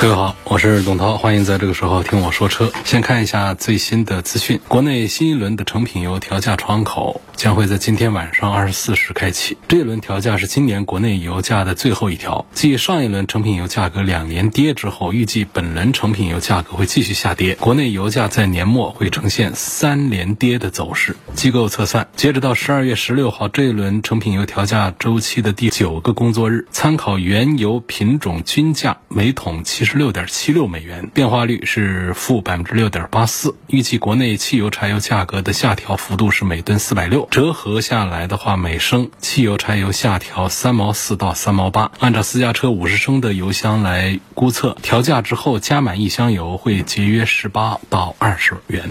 各位好，我是董涛，欢迎在这个时候听我说车。先看一下最新的资讯，国内新一轮的成品油调价窗口将会在今天晚上二十四时开启。这一轮调价是今年国内油价的最后一条，继上一轮成品油价格两连跌之后，预计本轮成品油价格会继续下跌，国内油价在年末会呈现三连跌的走势。机构测算，截止到十二月十六号这一轮成品油调价周期的第九个工作日，参考原油品种均价每桶七十六点七七六美元，变化率是负百分之六点八四。预计国内汽油、柴油价格的下调幅度是每吨四百六，折合下来的话，每升汽油、柴油下调三毛四到三毛八。按照私家车五十升的油箱来估测，调价之后加满一箱油会节约十八到二十元。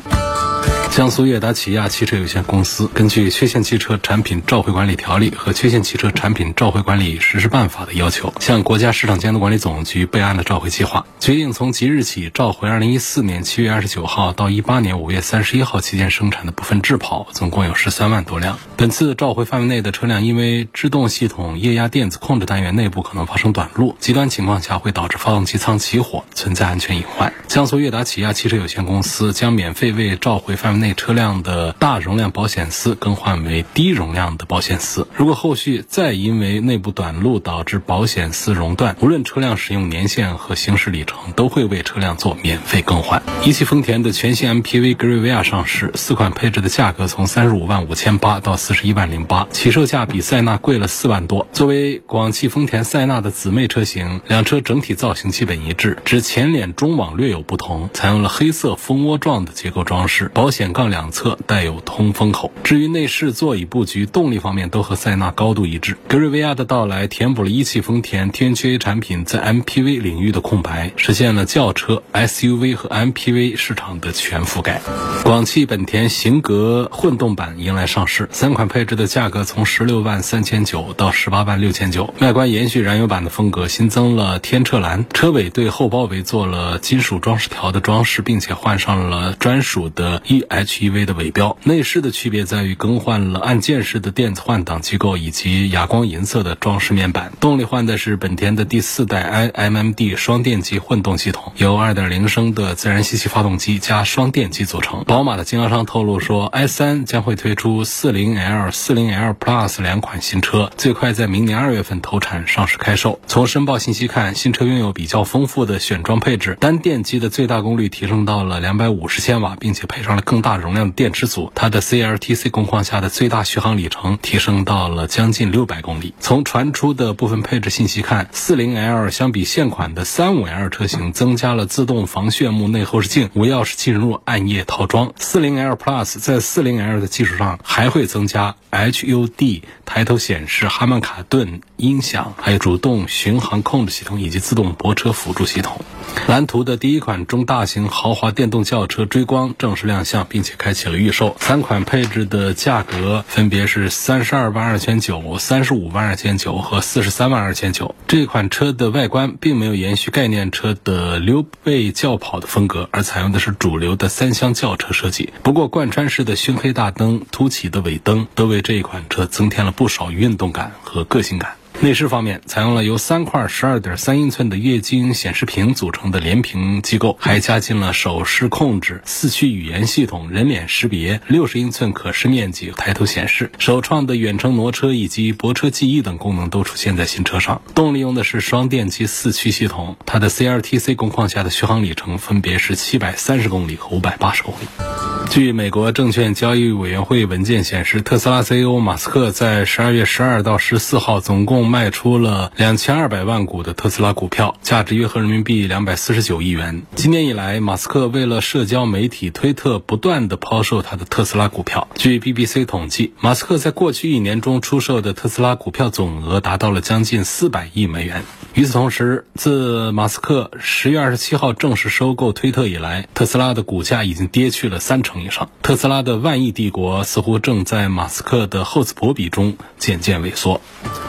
江苏悦达起亚汽车有限公司根据《缺陷汽车产品召回管理条例》和《缺陷汽车产品召回管理实施办法》的要求，向国家市场监督管理总局备案了召回计划，决定从即日起召回2014年7月29号到18年5月31号期间生产的部分智跑，总共有13万多辆。本次召回范围内的车辆，因为制动系统液压电子控制单元内部可能发生短路，极端情况下会导致发动机舱起火，存在安全隐患。江苏悦达起亚汽车有限公司将免费为召回范围内车辆的大容量保险丝更换为低容量的保险丝。如果后续再因为内部短路导致保险丝熔断，无论车辆使用年限和行驶里程，都会为车辆做免费更换。一汽丰田的全新 MPV 格瑞维亚上市，四款配置的价格从三十五万五千八到四十一万零八，起售价比塞纳贵了四万多。作为广汽丰田塞纳的姊妹车型，两车整体造型基本一致，只前脸中网略有不同，采用了黑色蜂窝状的结构装饰，保险杠两侧带有通风口。至于内饰、座椅布局、动力方面都和塞纳高度一致。格瑞维亚的到来填补了一汽丰田 TNGA 产品在 MPV 领域的空白，实现了轿车、SUV 和 MPV 市场的全覆盖。广汽本田型格混动版迎来上市，三款配置的价格从十六万三千九到十八万六千九。外观延续燃油版的风格，新增了天澈蓝，车尾对后包围做了金属装饰条的装饰，并且换上了专属的 EHEV 的尾标。内饰的区别在于更换了按键式的电子换挡机构以及哑光银色的装饰面板。动力换的是本田的第四代 iMMD 双电机混动动系统，由2.0升的自然吸气发动机加双电机组成。宝马的经销商透露说，i3 将会推出 40L、40L Plus 两款新车，最快在明年二月份投产上市开售。从申报信息看，新车拥有比较丰富的选装配置，单电机的最大功率提升到了250千瓦，并且配上了更大容量的电池组。它的 CLTC 工况下的最大续航里程提升到了将近600公里。从传出的部分配置信息看，40L 相比现款的 35L 车型增加了自动防眩目内后视镜、无钥匙进入暗夜套装。四零 L Plus 在四零 L 的基础上还会增加 HUD 抬头显示、哈曼卡顿音响，还有主动巡航控制系统以及自动泊车辅助系统。蓝图的第一款中大型豪华电动轿车追光正式亮相，并且开启了预售。三款配置的价格分别是三十二万二千九、三十五万二千九和四十三万二千九。这款车的外观并没有延续概念车的溜背轿跑的风格，而采用的是主流的三厢轿车设计。不过，贯穿式的熏黑大灯、凸起的尾灯都为这一款车增添了不少运动感和个性感。内饰方面，采用了由三块十二点三英寸的液晶显示屏组成的连屏机构，还加进了手势控制、四驱语言系统、人脸识别、六十英寸可视面积抬头显示、首创的远程挪车以及泊车记忆等功能都出现在新车上。动力用的是双电机四驱系统，它的 CLTC 工况下的续航里程分别是七百三十公里和五百八十公里。据美国证券交易委员会文件显示，特斯拉 CEO 马斯克在十二月十二到十四号总共卖出了两千二百万股的特斯拉股票，价值约合人民币两百四十九亿元。今年以来，马斯克为了社交媒体推特，不断的抛售他的特斯拉股票。据 BBC 统计，马斯克在过去一年中出售的特斯拉股票总额达到了将近四百亿美元。与此同时，自马斯克十月二十七号正式收购推特以来，特斯拉的股价已经跌去了三成以上。特斯拉的万亿帝国似乎正在马斯克的厚此薄彼中渐渐萎缩。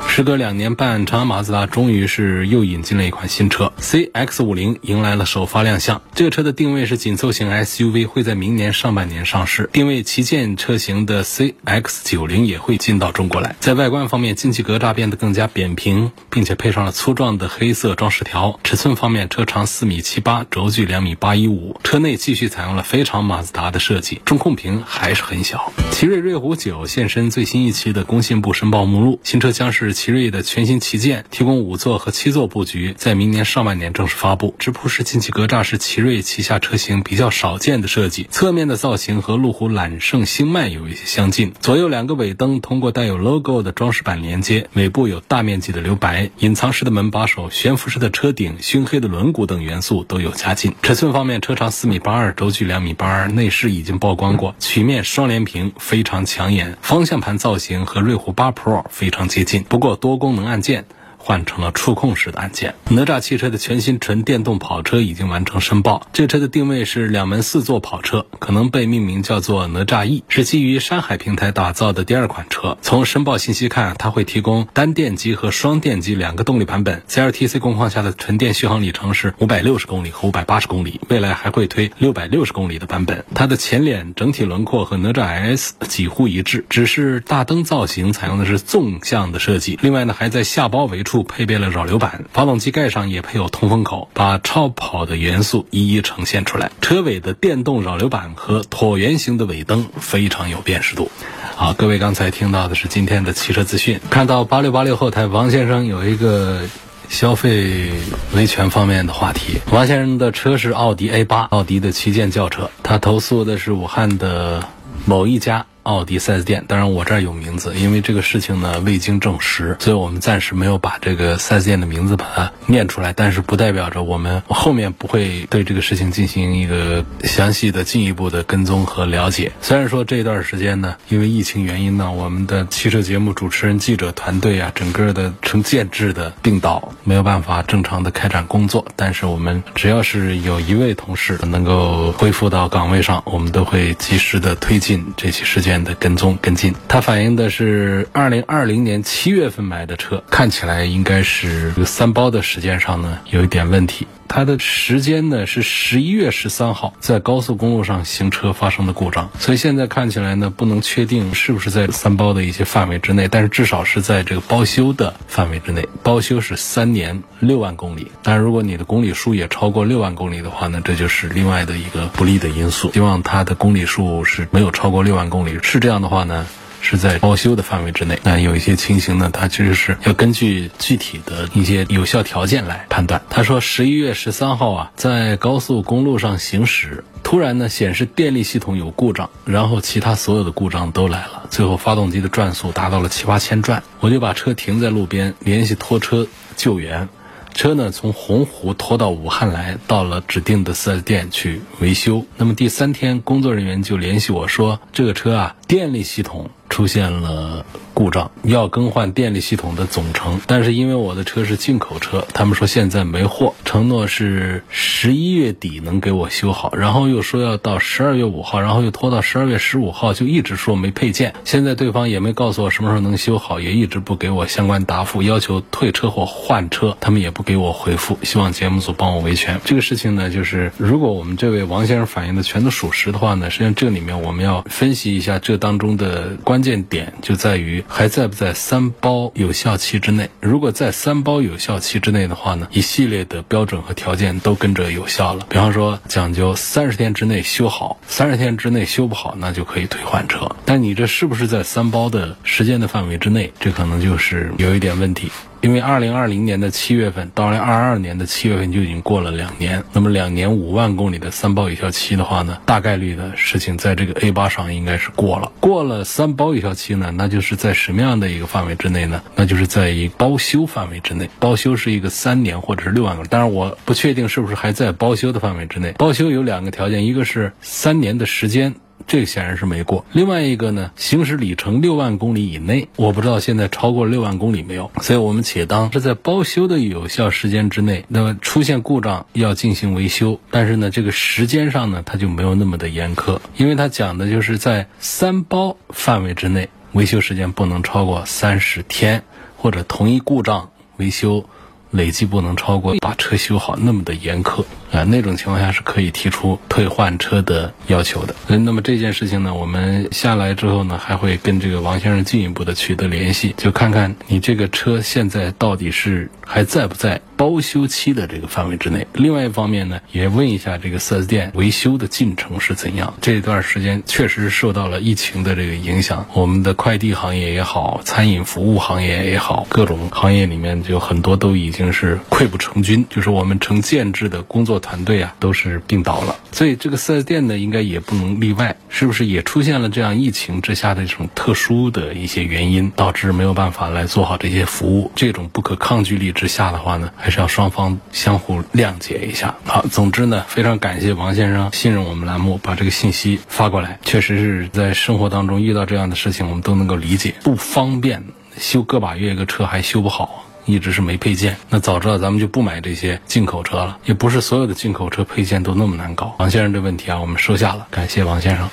时隔两两年半，长安马自达终于是又引进了一款新车 CX-50，迎来了首发亮相。这个车的定位是紧凑型 SUV，会在明年上半年上市。定位旗舰车型的 CX-90 也会进到中国来。在外观方面，进气格栅变得更加扁平，并且配上了粗壮的黑色装饰条。尺寸方面，车长四米七八，轴距两米八一五。车内继续采用了非常马自达的设计，中控屏还是很小。奇瑞瑞虎9现身最新一期的工信部申报目录，新车将是奇瑞的全新旗舰，提供五座和七座布局，在明年上半年正式发布。直瀑式进气格栅是奇瑞旗下车型比较少见的设计，侧面的造型和路虎揽胜星脉有一些相近。左右两个尾灯通过带有 logo 的装饰板连接，尾部有大面积的留白，隐藏式的门把手、悬浮式的车顶、熏黑的轮毂等元素都有加进。尺寸方面，车长四米八二，轴距两米八二，内饰已经曝光过，曲面双联屏非常抢眼，方向盘造型和瑞虎8 Pro 非常接近，不过多功功能按键。换成了触控式的按键。哪吒汽车的全新纯电动跑车已经完成申报，这车的定位是两门四座跑车，可能被命名叫做哪吒 E，是基于山海平台打造的第二款车。从申报信息看，它会提供单电机和双电机两个动力版本，CLTC 工况下的纯电续航里程是五百六十公里和五百八十公里，未来还会推六百六十公里的版本。它的前脸整体轮廓和哪吒 S 几乎一致，只是大灯造型采用的是纵向的设计。另外呢，还在下包围处。配备了扰流板，发动机盖上也配有通风口，把超跑的元素一一呈现出来。车尾的电动扰流板和椭圆形的尾灯非常有辨识度。好，各位刚才听到的是今天的汽车资讯。看到八六八六后台，王先生有一个消费维权方面的话题。王先生的车是奥迪 A 八，奥迪的旗舰轿车，他投诉的是武汉的某一家。奥迪 4S 店，当然我这儿有名字，因为这个事情呢未经证实，所以我们暂时没有把这个 4S 店的名字把它念出来。但是不代表着我们后面不会对这个事情进行一个详细的、进一步的跟踪和了解。虽然说这一段时间呢，因为疫情原因呢，我们的汽车节目主持人、记者团队啊，整个的成建制的病倒，没有办法正常的开展工作。但是我们只要是有一位同事能够恢复到岗位上，我们都会及时的推进这起事件。的跟踪跟进，它反映的是二零二零年七月份买的车，看起来应该是三包的时间上呢有一点问题。它的时间呢是十一月十三号在高速公路上行车发生的故障，所以现在看起来呢不能确定是不是在三包的一些范围之内，但是至少是在这个包修的范围之内。包修是三年六万公里，但如果你的公里数也超过六万公里的话呢，这就是另外的一个不利的因素。希望它的公里数是没有超过六万公里，是这样的话呢。是在包修的范围之内，那有一些情形呢，它其实是要根据具体的一些有效条件来判断。他说，十一月十三号啊，在高速公路上行驶，突然呢显示电力系统有故障，然后其他所有的故障都来了，最后发动机的转速达到了七八千转，我就把车停在路边，联系拖车救援。车呢从洪湖拖到武汉来，到了指定的四 S 店去维修。那么第三天，工作人员就联系我说，这个车啊，电力系统。出现了故障，要更换电力系统的总成，但是因为我的车是进口车，他们说现在没货，承诺是十一月底能给我修好，然后又说要到十二月五号，然后又拖到十二月十五号，就一直说没配件。现在对方也没告诉我什么时候能修好，也一直不给我相关答复，要求退车或换车，他们也不给我回复。希望节目组帮我维权。这个事情呢，就是如果我们这位王先生反映的全都属实的话呢，实际上这里面我们要分析一下这当中的关。键点就在于还在不在三包有效期之内。如果在三包有效期之内的话呢，一系列的标准和条件都跟着有效了。比方说，讲究三十天之内修好，三十天之内修不好，那就可以退换车。但你这是不是在三包的时间的范围之内？这可能就是有一点问题。因为二零二零年的七月份到二零二二年的七月份就已经过了两年，那么两年五万公里的三包有效期的话呢，大概率的事情在这个 A 八上应该是过了。过了三包有效期呢，那就是在什么样的一个范围之内呢？那就是在一包修范围之内。包修是一个三年或者是六万公里，当然我不确定是不是还在包修的范围之内。包修有两个条件，一个是三年的时间。这个显然是没过。另外一个呢，行驶里程六万公里以内，我不知道现在超过六万公里没有。所以我们且当是在包修的有效时间之内，那么出现故障要进行维修，但是呢，这个时间上呢，它就没有那么的严苛，因为它讲的就是在三包范围之内，维修时间不能超过三十天，或者同一故障维修。累计不能超过把车修好那么的严苛啊，那种情况下是可以提出退换车的要求的。嗯那么这件事情呢，我们下来之后呢，还会跟这个王先生进一步的取得联系，就看看你这个车现在到底是还在不在包修期的这个范围之内。另外一方面呢，也问一下这个 4S 店维修的进程是怎样。这段时间确实受到了疫情的这个影响，我们的快递行业也好，餐饮服务行业也好，各种行业里面就很多都。已经是溃不成军，就是我们成建制的工作团队啊，都是病倒了。所以这个四 S 店呢，应该也不能例外，是不是也出现了这样疫情之下的这种特殊的一些原因，导致没有办法来做好这些服务？这种不可抗拒力之下的话呢，还是要双方相互谅解一下。好，总之呢，非常感谢王先生信任我们栏目，把这个信息发过来。确实是在生活当中遇到这样的事情，我们都能够理解，不方便修个把月一个车还修不好。一直是没配件，那早知道咱们就不买这些进口车了。也不是所有的进口车配件都那么难搞。王先生这问题啊，我们收下了，感谢王先生。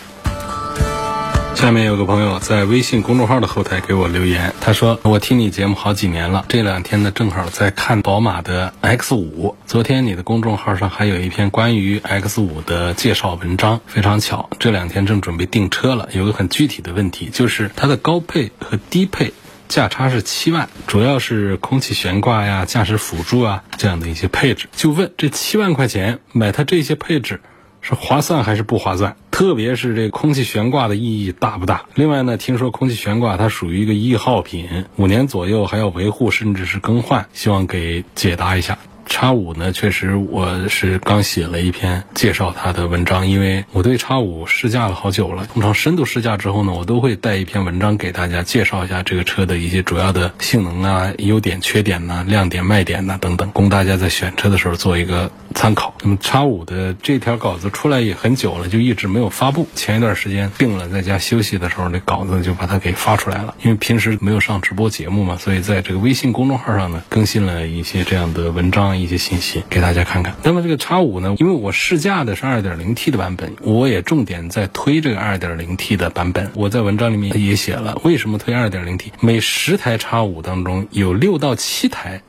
下面有个朋友在微信公众号的后台给我留言，他说：“我听你节目好几年了，这两天呢正好在看宝马的 X 五。昨天你的公众号上还有一篇关于 X 五的介绍文章，非常巧，这两天正准备订车了。有个很具体的问题，就是它的高配和低配。”价差是七万，主要是空气悬挂呀、驾驶辅助啊这样的一些配置。就问这七万块钱买它这些配置是划算还是不划算？特别是这空气悬挂的意义大不大？另外呢，听说空气悬挂它属于一个易耗品，五年左右还要维护甚至是更换，希望给解答一下。叉五呢，确实我是刚写了一篇介绍它的文章，因为我对叉五试驾了好久了。通常深度试驾之后呢，我都会带一篇文章给大家介绍一下这个车的一些主要的性能啊、优点、缺点呐、亮点、卖点呐等等，供大家在选车的时候做一个参考。那么叉五的这条稿子出来也很久了，就一直没有发布。前一段时间病了，在家休息的时候，那稿子就把它给发出来了。因为平时没有上直播节目嘛，所以在这个微信公众号上呢，更新了一些这样的文章。一些信息给大家看看。那么这个叉五呢，因为我试驾的是二点零 T 的版本，我也重点在推这个二点零 T 的版本。我在文章里面也写了，为什么推二点零 T？每十台叉五当中有六到七台。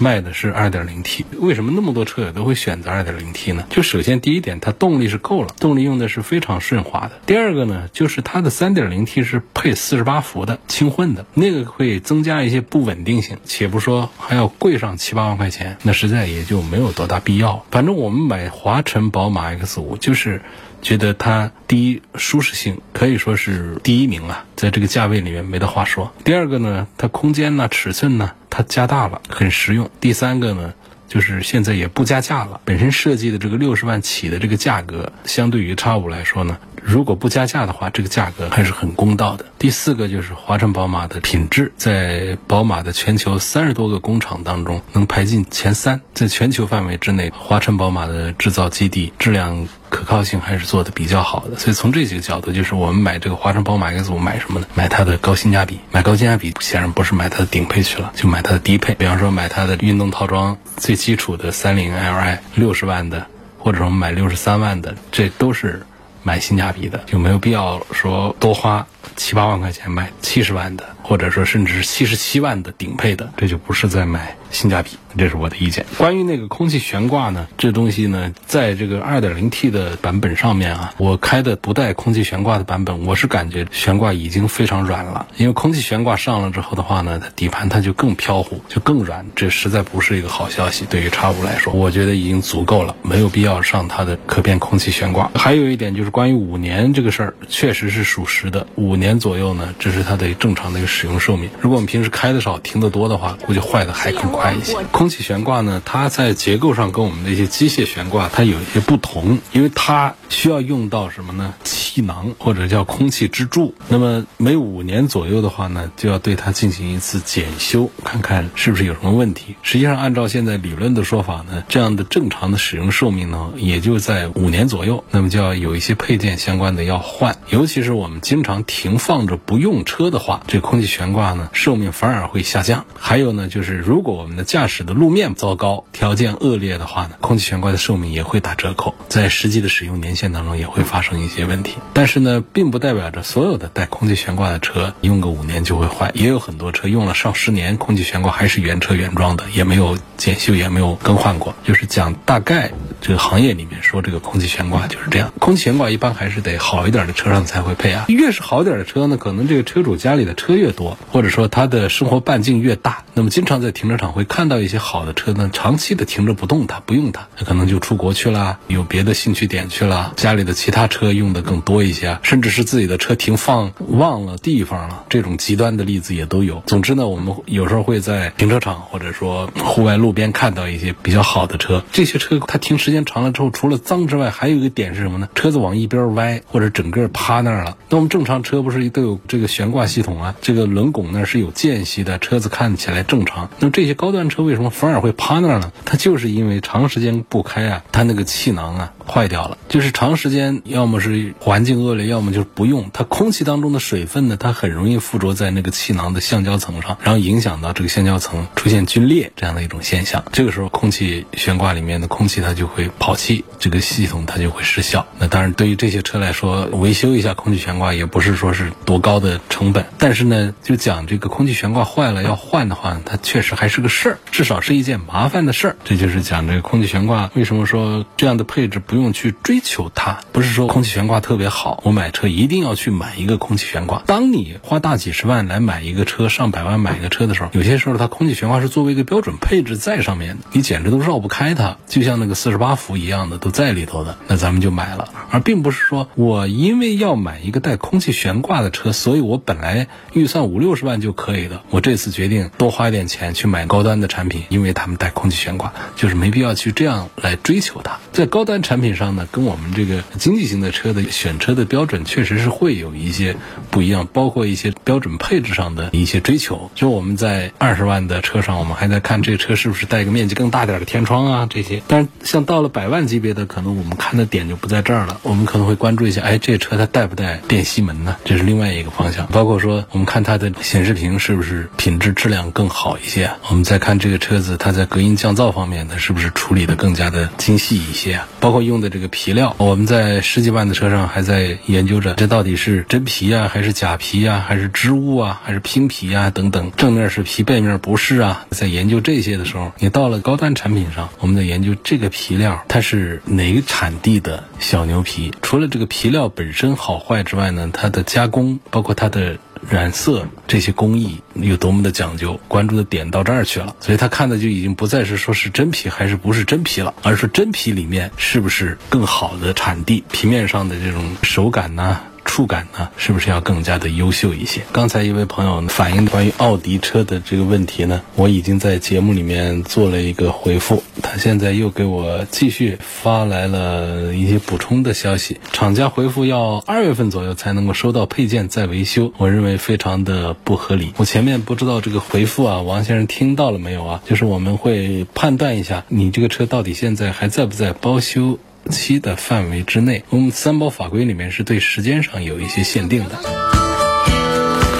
卖的是二点零 T，为什么那么多车友都会选择二点零 T 呢？就首先第一点，它动力是够了，动力用的是非常顺滑的。第二个呢，就是它的三点零 T 是配四十八伏的轻混的，那个会增加一些不稳定性，且不说还要贵上七八万块钱，那实在也就没有多大必要。反正我们买华晨宝马 X 五就是。觉得它第一舒适性可以说是第一名了，在这个价位里面没得话说。第二个呢，它空间呢、尺寸呢，它加大了，很实用。第三个呢，就是现在也不加价了，本身设计的这个六十万起的这个价格，相对于叉五来说呢，如果不加价的话，这个价格还是很公道的。第四个就是华晨宝马的品质，在宝马的全球三十多个工厂当中能排进前三，在全球范围之内，华晨宝马的制造基地质量。可靠性还是做的比较好的，所以从这几个角度，就是我们买这个华晨宝马 X 五买什么呢？买它的高性价比，买高性价比显然不是买它的顶配去了，就买它的低配。比方说买它的运动套装最基础的三菱 Li 六十万的，或者说买六十三万的，这都是买性价比的，就没有必要说多花七八万块钱买七十万的，或者说甚至是七十七万的顶配的，这就不是在买。性价比，这是我的意见。关于那个空气悬挂呢，这东西呢，在这个 2.0T 的版本上面啊，我开的不带空气悬挂的版本，我是感觉悬挂已经非常软了。因为空气悬挂上了之后的话呢，它底盘它就更飘忽，就更软，这实在不是一个好消息。对于叉五来说，我觉得已经足够了，没有必要上它的可变空气悬挂。还有一点就是关于五年这个事儿，确实是属实的。五年左右呢，这是它的正常的一个使用寿命。如果我们平时开的少、停的多的话，估计坏的还更。快一些。空气悬挂呢，它在结构上跟我们那些机械悬挂它有一些不同，因为它需要用到什么呢？气囊或者叫空气支柱。那么每五年左右的话呢，就要对它进行一次检修，看看是不是有什么问题。实际上，按照现在理论的说法呢，这样的正常的使用寿命呢，也就在五年左右。那么就要有一些配件相关的要换，尤其是我们经常停放着不用车的话，这空气悬挂呢寿命反而会下降。还有呢，就是如果我们的驾驶的路面糟糕、条件恶劣的话呢，空气悬挂的寿命也会打折扣，在实际的使用年限线当中也会发生一些问题。但是呢，并不代表着所有的带空气悬挂的车用个五年就会坏，也有很多车用了上十年，空气悬挂还是原车原装的，也没有检修，也没有更换过。就是讲大概这个行业里面说这个空气悬挂就是这样，空气悬挂一般还是得好一点的车上才会配啊。越是好点的车呢，可能这个车主家里的车越多，或者说他的生活半径越大，那么经常在停车场会看到一些好的车呢，长期的停着不动它，不用它，可能就出国去了，有别的兴趣点去了，家里的其他车用的更多一些，甚至是自己的车停放忘了地方了，这种极端的例子也都有。总之呢，我们有时候会在停车场或者说户外路边看到一些比较好的车，这些车它停时时间长了之后，除了脏之外，还有一个点是什么呢？车子往一边歪，或者整个趴那儿了。那我们正常车不是都有这个悬挂系统啊？这个轮拱那是有间隙的，车子看起来正常。那么这些高端车为什么反而会趴那儿呢？它就是因为长时间不开啊，它那个气囊啊坏掉了。就是长时间要么是环境恶劣，要么就是不用。它空气当中的水分呢，它很容易附着在那个气囊的橡胶层上，然后影响到这个橡胶层出现皲裂这样的一种现象。这个时候空气悬挂里面的空气它就会跑气，这个系统它就会失效。那当然对于这些车来说，维修一下空气悬挂也不是说是多高的成本。但是呢，就讲这个空气悬挂坏了要换的话，它确实还是个事儿，至少是一件麻烦的事儿。这就是讲这个空气悬挂为什么说这样的配置不用用去追求它，不是说空气悬挂特别好，我买车一定要去买一个空气悬挂。当你花大几十万来买一个车，上百万买一个车的时候，有些时候它空气悬挂是作为一个标准配置在上面的，你简直都绕不开它，就像那个四十八伏一样的都在里头的，那咱们就买了，而并不是说我因为要买一个带空气悬挂的车，所以我本来预算五六十万就可以的，我这次决定多花一点钱去买高端的产品，因为他们带空气悬挂，就是没必要去这样来追求它。在高端产品上呢，跟我们这个经济型的车的选车的标准确实是会有一些不一样，包括一些标准配置上的一些追求。就我们在二十万的车上，我们还在看这车是不是带个面积更大点的天窗啊这些。但是像到了百万级别的，可能我们看的点就不在这儿了，我们可能会关注一下，哎，这车它带不带电吸门呢？这是另外一个方向。包括说，我们看它的显示屏是不是品质质量更好一些？我们再看这个车子它在隔音降噪方面呢，是不是处理的更加的精细一些？包括用的这个皮料，我们在十几万的车上还在研究着，这到底是真皮啊，还是假皮啊，还是织物啊，还是拼皮啊等等，正面是皮，背面不是啊。在研究这些的时候，你到了高端产品上，我们在研究这个皮料它是哪个产地的小牛皮。除了这个皮料本身好坏之外呢，它的加工，包括它的。染色这些工艺有多么的讲究，关注的点到这儿去了，所以他看的就已经不再是说是真皮还是不是真皮了，而是真皮里面是不是更好的产地，皮面上的这种手感呢？触感呢，是不是要更加的优秀一些？刚才一位朋友反映关于奥迪车的这个问题呢，我已经在节目里面做了一个回复。他现在又给我继续发来了一些补充的消息。厂家回复要二月份左右才能够收到配件再维修，我认为非常的不合理。我前面不知道这个回复啊，王先生听到了没有啊？就是我们会判断一下你这个车到底现在还在不在包修。期的范围之内，我们三包法规里面是对时间上有一些限定的。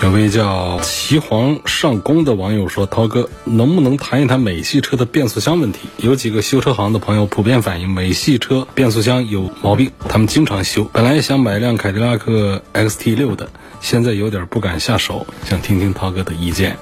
有位叫岐黄上工的网友说：“涛哥，能不能谈一谈美系车的变速箱问题？有几个修车行的朋友普遍反映美系车变速箱有毛病，他们经常修。本来想买辆凯迪拉克 XT 六的，现在有点不敢下手，想听听涛哥的意见。”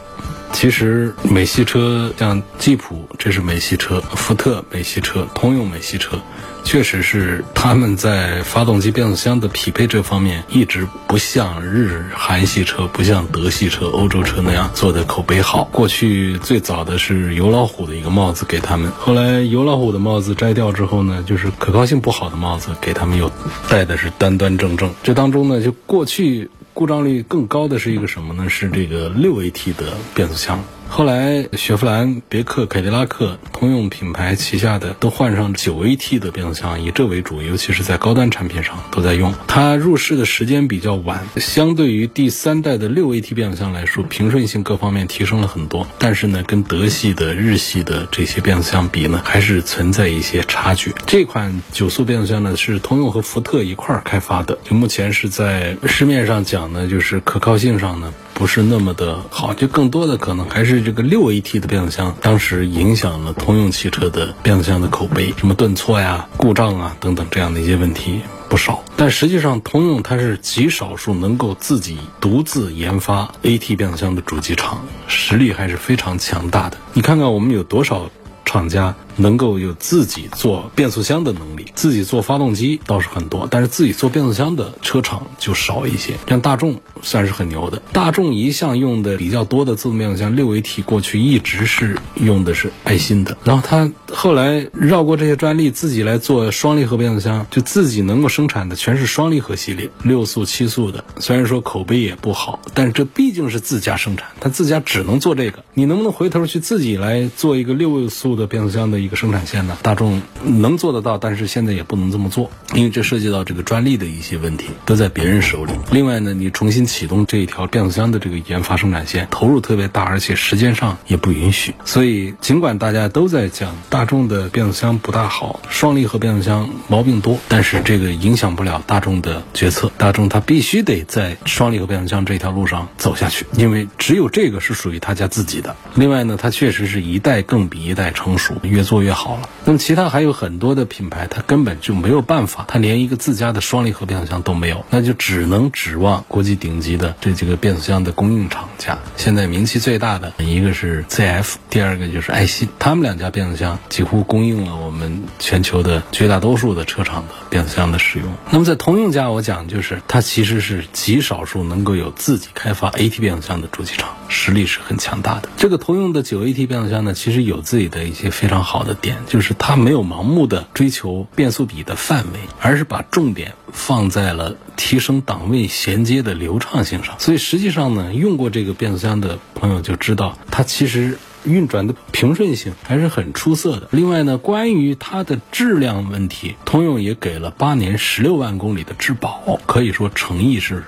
其实美系车像吉普，这是美系车；福特美系车，通用美系车，确实是他们在发动机变速箱的匹配这方面一直不像日韩系车、不像德系车、欧洲车那样做的口碑好。过去最早的是油老虎的一个帽子给他们，后来油老虎的帽子摘掉之后呢，就是可靠性不好的帽子给他们又戴的是端端正正。这当中呢，就过去。故障率更高的是一个什么呢？是这个六 AT 的变速箱。后来雪佛兰、别克、凯迪拉克、通用品牌旗下的都换上九 AT 的变速箱，以这为主，尤其是在高端产品上都在用。它入市的时间比较晚，相对于第三代的六 AT 变速箱来说，平顺性各方面提升了很多。但是呢，跟德系的、日系的这些变速箱比呢，还是存在一些差距。这款九速变速箱呢，是通用和福特一块儿开发的，就目前是在市面上讲呢，就是可靠性上呢。不是那么的好，就更多的可能还是这个六 AT 的变速箱，当时影响了通用汽车的变速箱的口碑，什么顿挫呀、故障啊等等这样的一些问题不少。但实际上，通用它是极少数能够自己独自研发 AT 变速箱的主机厂，实力还是非常强大的。你看看我们有多少厂家。能够有自己做变速箱的能力，自己做发动机倒是很多，但是自己做变速箱的车厂就少一些。像大众算是很牛的，大众一向用的比较多的自动变速箱六 AT，过去一直是用的是爱信的，然后他后来绕过这些专利，自己来做双离合变速箱，就自己能够生产的全是双离合系列，六速、七速的。虽然说口碑也不好，但是这毕竟是自家生产，他自家只能做这个。你能不能回头去自己来做一个六速的变速箱的？这个生产线呢，大众能做得到，但是现在也不能这么做，因为这涉及到这个专利的一些问题，都在别人手里。另外呢，你重新启动这一条变速箱的这个研发生产线，投入特别大，而且时间上也不允许。所以，尽管大家都在讲大众的变速箱不大好，双离合变速箱毛病多，但是这个影响不了大众的决策。大众它必须得在双离合变速箱这条路上走下去，因为只有这个是属于他家自己的。另外呢，它确实是一代更比一代成熟，越做。越好了。那么其他还有很多的品牌，它根本就没有办法，它连一个自家的双离合变速箱都没有，那就只能指望国际顶级的这几个变速箱的供应厂家。现在名气最大的一个是 ZF，第二个就是爱信，他们两家变速箱几乎供应了我们全球的绝大多数的车厂的变速箱的使用。那么在通用家，我讲就是它其实是极少数能够有自己开发 AT 变速箱的主机厂，实力是很强大的。这个通用的九 AT 变速箱呢，其实有自己的一些非常好的。的点就是它没有盲目的追求变速比的范围，而是把重点放在了提升档位衔接的流畅性上。所以实际上呢，用过这个变速箱的朋友就知道，它其实运转的平顺性还是很出色的。另外呢，关于它的质量问题，通用也给了八年十六万公里的质保，可以说诚意是。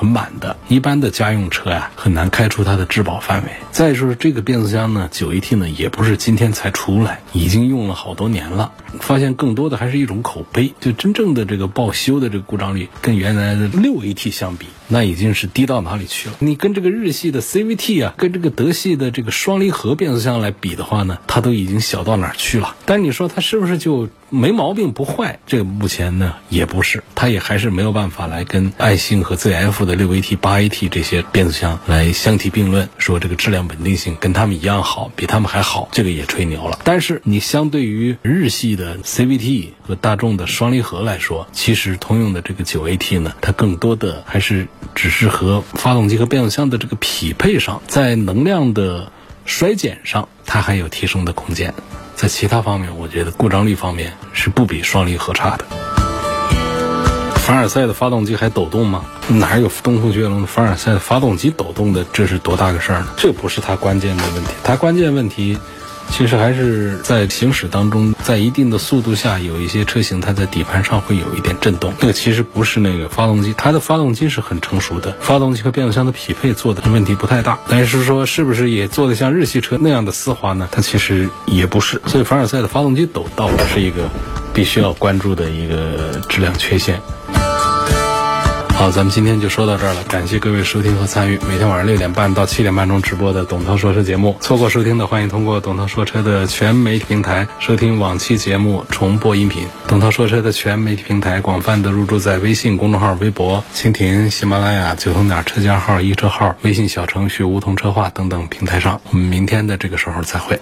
很满的，一般的家用车呀，很难开出它的质保范围。再说这个变速箱呢，九 AT 呢，也不是今天才出来，已经用了好多年了。发现更多的还是一种口碑，就真正的这个报修的这个故障率，跟原来的六 AT 相比，那已经是低到哪里去了？你跟这个日系的 CVT 啊，跟这个德系的这个双离合变速箱来比的话呢，它都已经小到哪儿去了？但你说它是不是就？没毛病不坏，这个目前呢也不是，它也还是没有办法来跟爱信和 ZF 的六 AT、八 AT 这些变速箱来相提并论，说这个质量稳定性跟他们一样好，比他们还好，这个也吹牛了。但是你相对于日系的 CVT 和大众的双离合来说，其实通用的这个九 AT 呢，它更多的还是只是和发动机和变速箱的这个匹配上，在能量的衰减上，它还有提升的空间。在其他方面，我觉得故障率方面是不比双离合差的。凡尔赛的发动机还抖动吗？哪有东风雪铁龙的凡尔赛的发动机抖动的？这是多大个事儿呢？这不是它关键的问题，它关键问题。其实还是在行驶当中，在一定的速度下，有一些车型它在底盘上会有一点震动。那个其实不是那个发动机，它的发动机是很成熟的，发动机和变速箱的匹配做的问题不太大。但是说是不是也做的像日系车那样的丝滑呢？它其实也不是。所以凡尔赛的发动机抖倒是一个必须要关注的一个质量缺陷。好，咱们今天就说到这儿了。感谢各位收听和参与每天晚上六点半到七点半钟直播的董涛说车节目。错过收听的，欢迎通过董涛说车的全媒体平台收听往期节目重播音频。董涛说车的全媒体平台广泛的入驻在微信公众号、微博、蜻蜓、喜马拉雅、九通点车架号、一车号、微信小程序梧桐车话等等平台上。我们明天的这个时候再会。